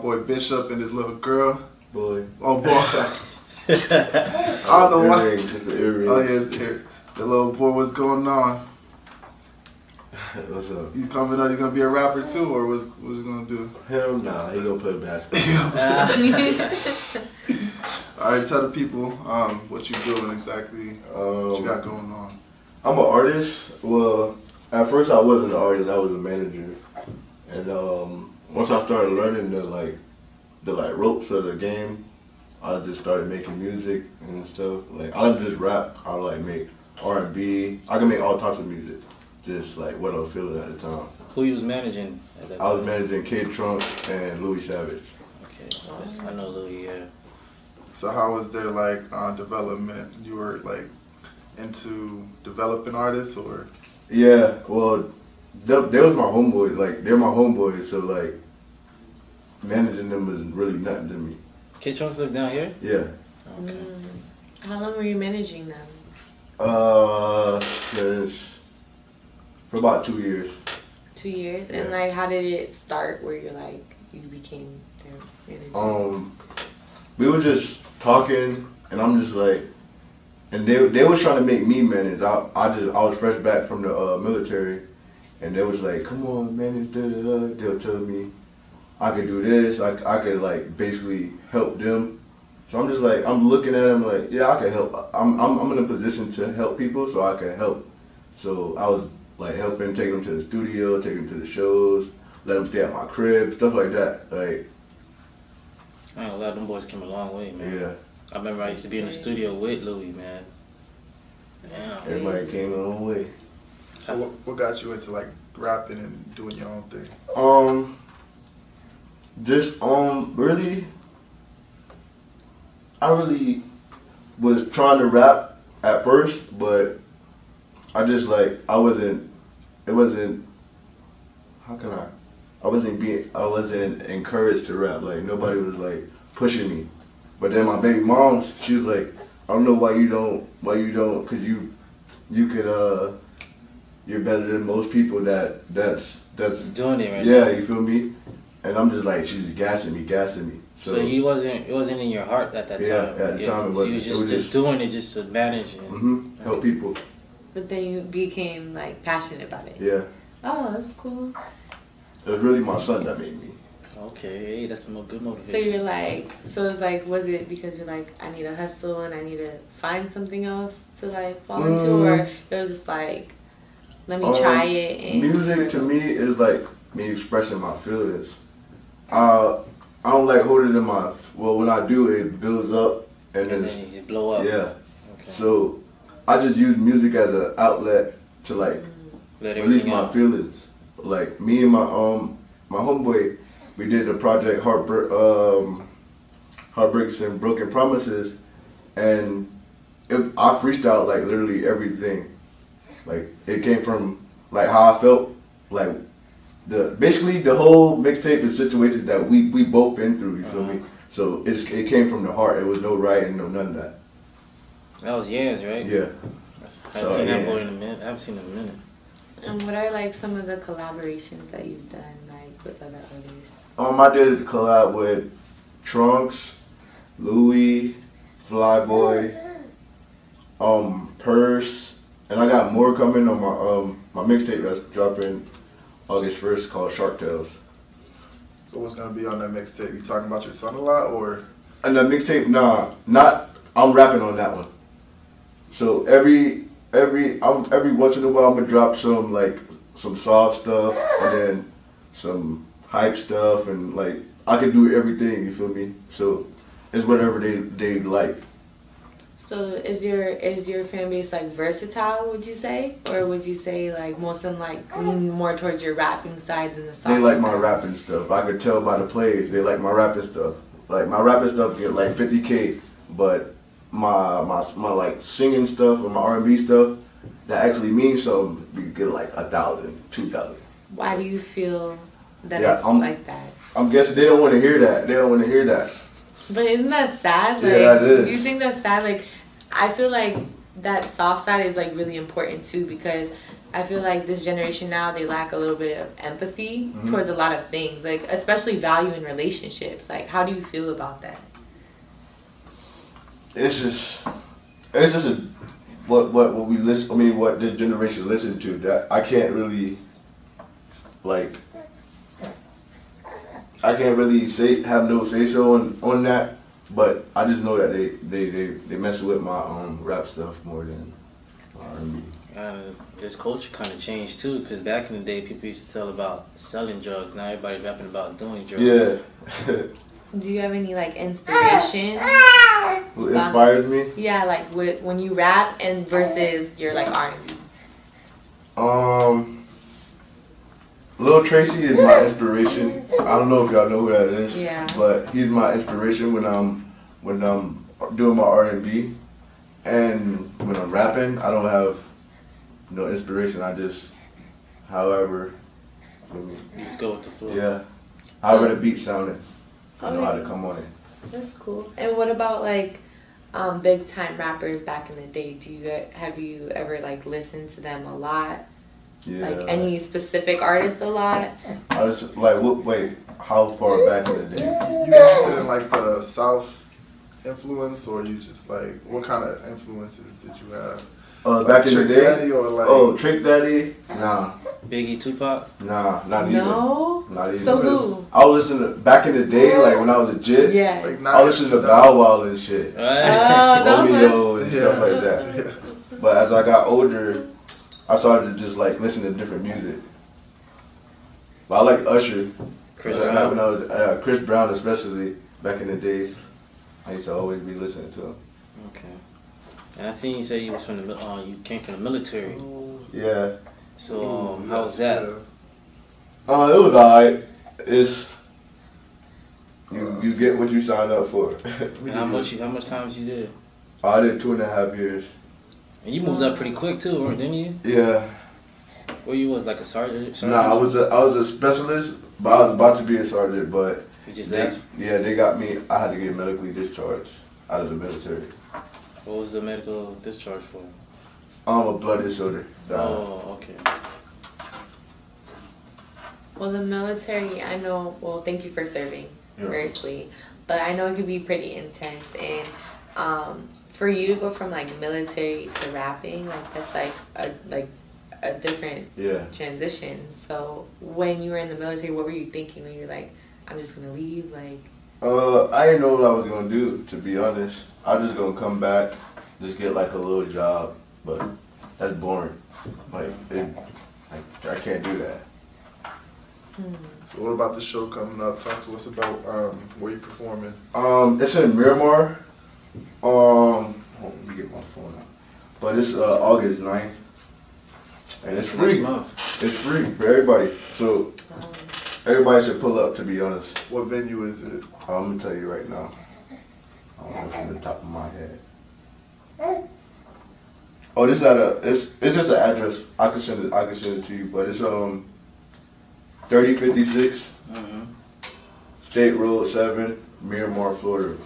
boy Bishop and his little girl. Boy. Oh boy. I don't know why. Earring, just the earring. Oh yeah, it's there. The little boy, what's going on? What's up? You coming up? You gonna be a rapper too, or what's what's you gonna do? Him? Nah, he gonna play basketball. All right, tell the people um, what you doing exactly. What you got Um, going on? I'm an artist. Well, at first I wasn't an artist. I was a manager. And um, once I started learning the like, the like ropes of the game, I just started making music and stuff. Like I don't just rap. I like make R&B. I can make all types of music. Just like what I was feeling at the time. Who you was managing at that time? I was managing Kid Trunk and Louis Savage. Okay, that's- I know Louis. Yeah. So how was their like uh, development? You were like into developing artists, or Yeah, well, they, they was my homeboys. Like they're my homeboys, so like managing them was really nothing to me. Kid Trunks live down here. Yeah. Okay. Mm. How long were you managing them? Uh, since for about two years. Two years. And like, how did it start? Where you're like, you became their manager? Um, we were just talking, and I'm just like, and they they was trying to make me manage. I I just I was fresh back from the uh, military, and they was like, come on, man!" Da, da, da. They'll tell me I could do this. I I could like basically help them. So I'm just like I'm looking at them like, yeah, I can help. I'm I'm I'm in a position to help people, so I can help. So I was like helping, take them to the studio, take them to the shows, let them stay at my crib, stuff like that. Like Man, a lot of them boys came a long way, man. yeah. I remember I used to be in the studio with Louis, man. Damn. Everybody came a long way. So what, what got you into like rapping and doing your own thing? Um, just um, really, I really was trying to rap at first, but I just like I wasn't. It wasn't. How can I? I wasn't being. I wasn't encouraged to rap. Like nobody was like pushing me. But then my baby mom, she was like, I don't know why you don't. Why you don't? Cause you, you could. uh You're better than most people that that's that's He's doing it right yeah, now. you feel me? And I'm just like, she's gassing me, gassing me. So, So, he wasn't. It wasn't in your heart at that Yeah, time. at the time it You wasn't. was just, was just just- doing it just to manage it. hmm help people. But then you became like passionate about it. Yeah, Oh, that's cool. it was really my son that made me. Okay, that's some good motivation. So motivation. you're like, so it's like, was it because you're like, I need a hustle and I need to find something else to like fall into, Mm. or it was just like, let me Um, try it and Music to me is like me expressing my feelings. Uh, I don't like holding it in my. Well, when I do, it builds up and, and then then you blow up. yeah. Okay. So I just use music as an outlet to like Let release my out. feelings. Like me and my um my homeboy, we did the project Heartbreak um Heartbreaks and Broken Promises, and it, I freestyled like literally everything. Like it came from like how I felt, like the basically the whole mixtape is situated that we we both been through. You feel me? So it's it came from the heart. It was no writing, no none of that. That was Yans, right? Yeah. I haven't Oh, seen that boy in a minute. I haven't seen him in a minute. And what are like some of the collaborations that you've done like with other artists? Um, I did a collab with Trunks, Louis, Flyboy, um, Purse, and I got more coming on my um my mixtape that's dropping August first called Shark Tales. So what's gonna be on that mixtape? You talking about your son a lot, or And the mixtape, nah, not I'm rapping on that one. So every every I'm every once in a while I'm gonna drop some like some soft stuff and then some hype stuff and like I can do everything. You feel me? So it's whatever they they like. So is your is your fan base like versatile? Would you say, or would you say like most of them like lean more towards your rapping side than the song? They like my rapping stuff. I could tell by the plays. They like my rapping stuff. Like my rapping stuff get like 50k, but my my my like singing stuff or my R&B stuff that actually means something, could get like a thousand, two thousand. Why do you feel that Yeah, it's I'm- like that? I'm guessing they don't want to hear that. They don't want to hear that. But isn't that sad? Yeah, that is. You think that's sad? Like, I feel like that soft side is like really important too because I feel like this generation now they lack a little bit of empathy Mhm. towards a lot of things, like especially value in relationships. Like, how do you feel about that? it's just it's just a, what what what we listen. I mean, what this generation listen to. That I can't really like. I can't really say have no say so on on that, but I just know that they they they, they mess with my um rap stuff more than R&B. Uh, this culture kind of changed too, because back in the day, people used to tell about selling drugs. Now everybody's rapping about doing drugs. Yeah, Do you have any like inspiration? who inspires me? Yeah, like with when you rap and versus your like R and B. Um, Lil Tracy is my inspiration. I don't know if y'all know who that is. Yeah. But he's my inspiration when I'm when I'm doing my R and B, and when I'm rapping, I don't have no inspiration. I just, however, feel me? You just go with the flow. yeah, however the beat sounded, I know how to come on it. That's cool. And what about like um, big time rappers back in the day? Do you have you ever like listened to them a lot? Yeah. Like any specific artist a lot? I was like, what, wait, how far back in the day? You interested in like the South influence, or you just like what kind of influences did you have? Uh, Like back in the day. Daddy or like Oh, Trick Daddy? Nah, Biggie, Tupac. nah, not even. No. Not even. So who? I was listening to, back in the day, like when I was a kid. Yeah. like I was listening to Bow Wow and shit. Right? Oh, no. Romeo and Yeah. stuff like that. Yeah. But as I got older, I started to just like listen to different music. But I like Usher. Chris Like, Brown. I was, uh, Chris Brown especially back in the days. I used to always be listening to him. Okay. And I seen you say you was from the uh, you came from the military. Yeah. So um, how was that? yeah. Uh, it was alright. It's you, you get what you signed up for. How much you, how much times you did? I did two and a half years. And you moved up pretty quick too, or didn't you? Yeah. Well, you was like a sergeant? sergeant? Nah, I was a I was a specialist, but I was about to be a sergeant, but You just they, left. yeah, they got me. I had to get medically discharged out of the military. What was the medical discharge for? I'm a blood disorder. Oh, okay. Well, the military, I know. Well, thank you for serving, Yeah. firstly, but I know it could be pretty intense. And um, for you to go from like military to rapping, like that's like a like a different Yeah. transition. So when you were in the military, what were you thinking when you were like, I'm just gonna leave? Like, Uh, I didn't know what I was gonna do. To be honest, I was just gonna come back, just get like a little job, but that's boring. Like, it, like I can't do that. hmm. So what about the show coming up? Talk to us about um, where you performing. Um, it's in Miramar. Um, hold let me get my phone out. But it's uh, August 9th. And it's free. month. It's free for everybody. So everybody should pull up. To be honest, What venue is it? I'm gonna tell you right now. I don't know from the top of my head. Oh, this is at a. It's it's just an address. I can send it. I can send it to you. But it's um. 3056 Mm-hmm. State Road 7, Miramar, Florida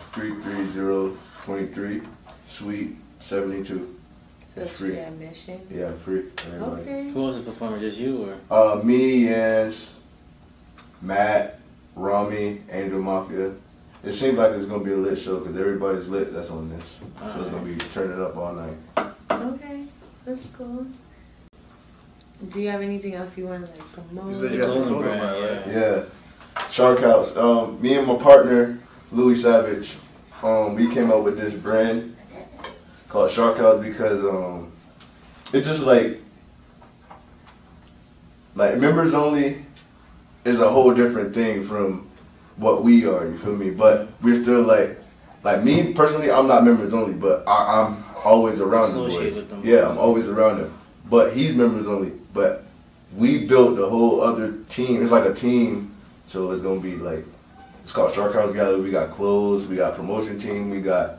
33023, Suite 72. so it's Free. free admission. Yeah, free. for everybody. Okay. Who was the performer? Just you or? Uh, me, Yans, Matt, Rami, Angel Mafia. It seems like it's gonna be a lit show because everybody's lit that's on this. So it's gonna be turning up all night. Okay, that's cool. Do you have anything else you want to like promote? You said you got the clothing clothing line, right? yeah. Yeah. Shark House. Um, me and my partner, Louis Savage, um, we came up with this brand called Shark House because um, it's just like like members only is a whole different thing from what we are. You feel me? But we're still like like me personally. I'm not members only, but I, I'm always around the boys. with them Yeah. I'm always around them. But he's members only. But we built the whole other team. It's like a team, so it's gonna be like it's called Shark House Gallery. We got clothes, we got promotion team, we got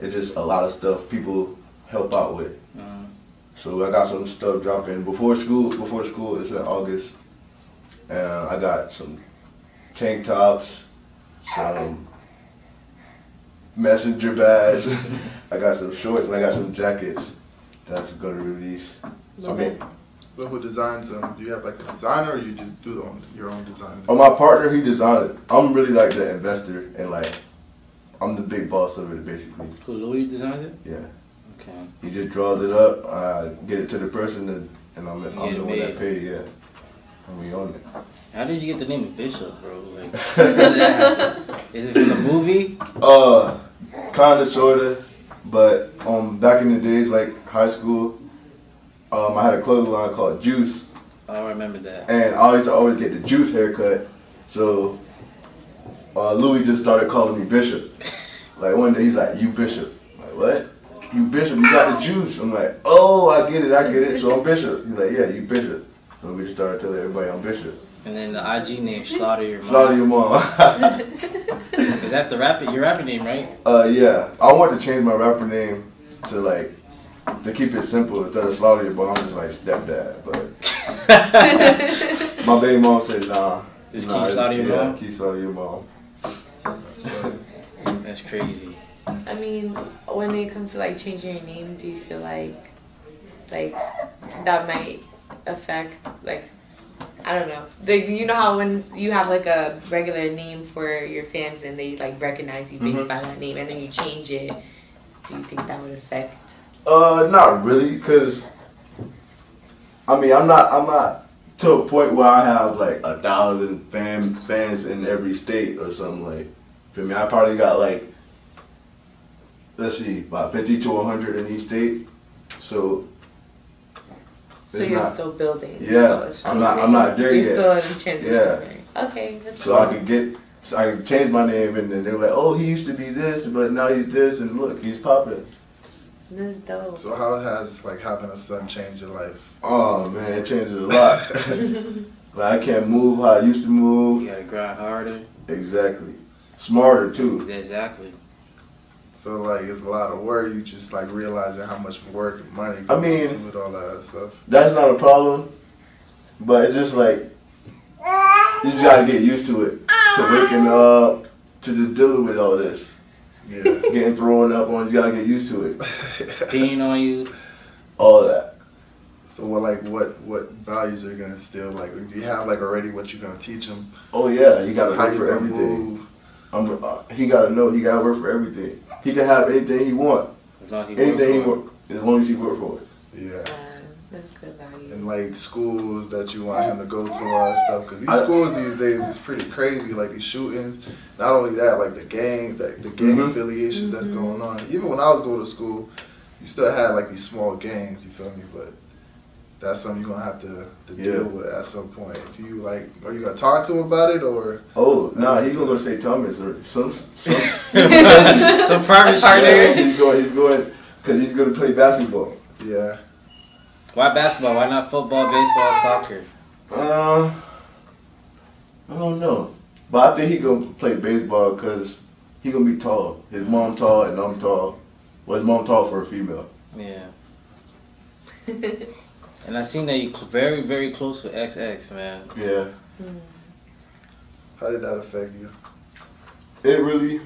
it's just a lot of stuff people help out with. Um, So I got some stuff dropping before school. Before school, it's in August. And I got some tank tops, some messenger bags. I got some shorts and I got some jackets that's gonna release. So I mean, Well, who designs them? Do you have like a designer, or you just do the own, your own design? Oh, my partner, he designed it. I'm really like the investor and like, I'm the big boss of it basically. Who Louis designed it? Yeah. Okay. He just draws it up, I get it to the person and, and I'm, I'm the one that made. paid, yeah. And we own it. How did you get the name of Bishop, bro? Like, how did that is it from the movie? Uh, kinda, sorta, but um, back in the days, like high school, um, I had a clothing line called Juice, I remember that. and I used to always get the Juice haircut. So uh, Louis just started calling me Bishop. Like one day he's like, "You Bishop." I'm like what? You Bishop? You got the juice? I'm like, "Oh, I get it, I get it." So I'm Bishop. He's like, "Yeah, you Bishop." So we just started telling everybody I'm Bishop. And then the IG name Slaughter Your Mom. Slaughter your mom. Is that the rapper? Your rapper name, right? Uh, yeah. I wanted to change my rapper name to like to keep it simple instead of Slaughter Your Mom, just like stepdad. But my baby mom said, "Nah." Just nah, keep Slaughter Your yeah, Mom? Keep Slaughter Your mom. That's crazy. I mean, when it comes to like changing your name, do you feel like like that might affect like I don't know. Like you know how when you have like a regular name for your fans and they like recognize you based Mhm. by that name and then you change it, do you think that would affect? Uh, not really, cause I mean, I'm not, I'm not to a point where I have like a thousand fan fans in every state or something like. Feel me? I probably got like, let's see, about fifty to hundred in each state. So. So you're not- still building. Yeah, so I'm not- I'm not there you're yet. still in transition. Yeah. period. Okay. So I cool. could get, so I could change my name, and then they were like, "Oh, he used to be this, but now he's this, and look, he's popping." That's dope. So how has like having a son changed your life? Oh man, it changes a lot. like I can't move how I used to move. You gotta grind harder. Exactly. Smarter too. Exactly. So like it's a lot of work. You just like realizing how much work and money I mean- into with all that stuff. That's not a problem, but it's just like you just gotta get used to it. To waking up, to just dealing with all this, Yeah. getting thrown up on. You gotta get used to it. Peeing on you. All that. so what like what what values are you gonna instill? Like do you have like already what you're gonna teach him? Oh yeah, you gotta How work for everything. I'm, uh, he gotta know. He gotta work for everything. He can have anything he want. As long as he works Anything he for it. want, as long as he work for it. Yeah. That's good value. And like schools that you want him to go to, all that stuff. Cause these I- schools these days is pretty crazy. Like these shootings. Not only that, like the gang, the, the gang Mhm. affiliations that's Mhm. going on. Even when I was going to school, you still had like these small gangs. You feel me? But that's something you're gonna have to, to Yeah. deal with at some point. Do you like? Are you gonna talk to him about it or? Oh, nah, he's gonna go Saint Thomas or some. some Some private That's harder. shit. he's going. He's going because he's gonna play basketball. Yeah. Why basketball? Why not football, baseball, soccer? Uh, I don't know, but I think he gonna play baseball because he gonna be tall. His mom tall and I'm tall. Well, his mom tall for a female. Yeah. And I seen that you cl- very, very close with XX, man. Yeah, Hmm. How did that affect you? it really.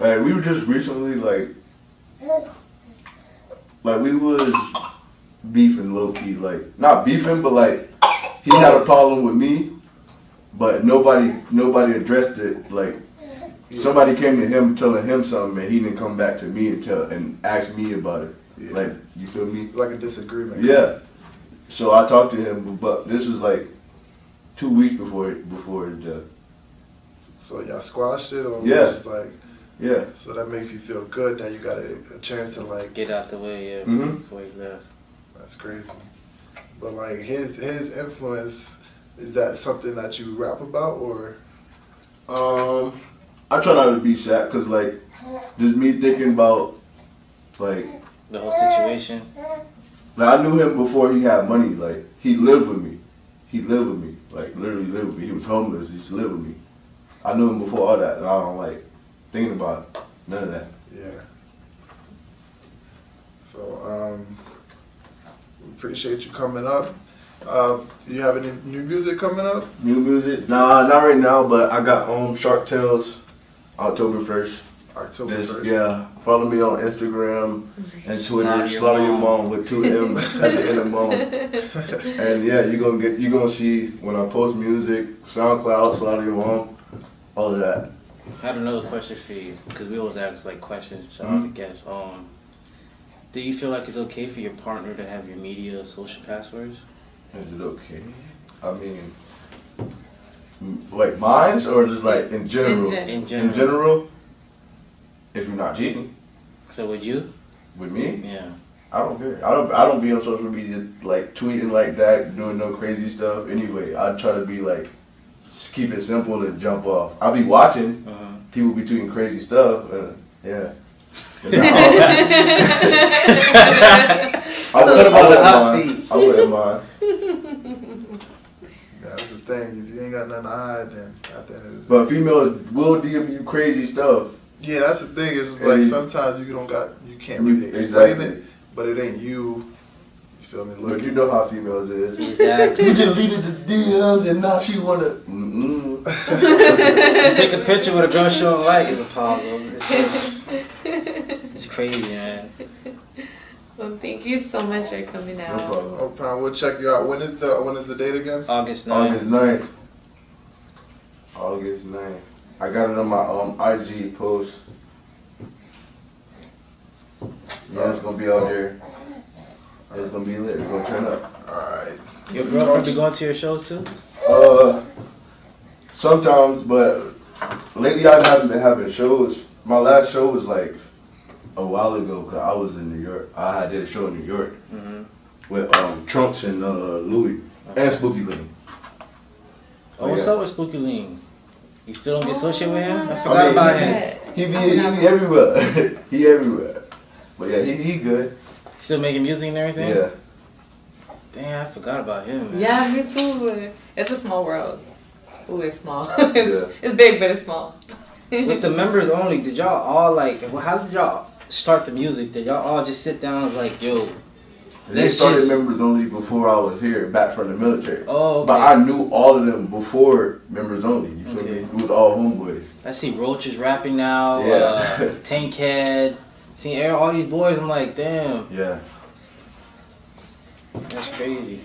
Like we were just recently like, like we was beefing low key, like not beefing, but like he had a problem with me, but nobody nobody addressed it. Like somebody came to him telling him something, and he didn't come back to me and tell and ask me about it. Yeah. Like you feel me? It's like a disagreement. Yeah. So I talked to him, but this was like two weeks before before his death. So y'all squashed it, or Yeah. was just like Yeah. so that makes you feel good that you got a, a chance to like. Get out the way, yeah, Mhm. before he left. That's crazy. But like his his influence is that something that you rap about or? Um, I try not to be sad because like just me thinking about like The whole situation. like I knew him before he had money. Like he lived with me. He lived with me. Like literally lived with me. He was homeless. He just lived with me. I knew him before all that, and I don't like thinking about none of that. Yeah. So um, we appreciate you coming up. Uh, do you have any new music coming up? New music? Nah, not right now. But I got um Shark Tales, October first. October Just, first. yeah, follow me on Instagram and Twitter. Slaughter Your Slaughter your Mom. mom with two M's at the end of mom. And yeah, you're gonna get you're gonna see when I post music, SoundCloud, Slaughter your mom, all of that. I had another question for you because we always ask like questions to all the guests. Um, do you feel like it's okay for your partner to have your media social passwords? Is it okay? I mean, like mines or just like in general? gen- In In general. general, if you're not cheating So would you? with me, Yeah. I don't care. I don't. I don't be on social media like tweeting like that, doing no crazy stuff. Anyway, I try to be like, keep it simple and jump off. I'll be watching. Uh-huh. People be tweeting crazy stuff. Uh, yeah. I What wouldn't the hot mind. seat? I wouldn't mind. That's the thing. If you ain't got nothing to hide, then at the end of the day. But females will DM you crazy stuff. Yeah, that's the thing. It's just like Hey. sometimes you don't got, you can't really explain exactly. it, but it ain't you. You feel me? But Look, you know how females is. Exactly. You deleted the DMs and now she wanna. Mm-mm. Take a picture with a girl she don't like is a problem. It's, just- it's crazy, man. well, thank you so much for coming out. No out. problem. oh, Prime, we'll check you out. When is the when is the date again? August 9th. August 9th. August 9th. I got it on my um IG post. Yeah, it's gonna be out there. It's gonna be lit. It's gonna turn up. All right. Your girlfriend be going to your shows too? Uh, sometimes, but lately I haven't been having shows. My last show was like a while ago because I was in New York. I did a show in New York Mm-hmm. with um Trunks and uh, Louis and Spooky Lane. Oh, what's yeah. up with Spooky Lean? You still don't get associated with him? I Oh, forgot I mean, about he- him. He be, he be everywhere. he everywhere. But yeah, he, he good. Still making music and everything? Yeah. Damn, I forgot about him. Man. Yeah, me too. It's a small world. Ooh, it's small. it's, Yeah. it's big, but it's small. With the members only, did y'all all like? well, How did y'all start the music? Did y'all all just sit down and was like, "Yo"? They Let's started just- members only before I was here, back from the military. Oh, okay. But I knew all of them before members only. You feel Okay. me? It was all homeboys. I see Roach is rapping now. Yeah. Uh, Tankhead. See all these boys. I'm like, damn, Yeah. that's crazy.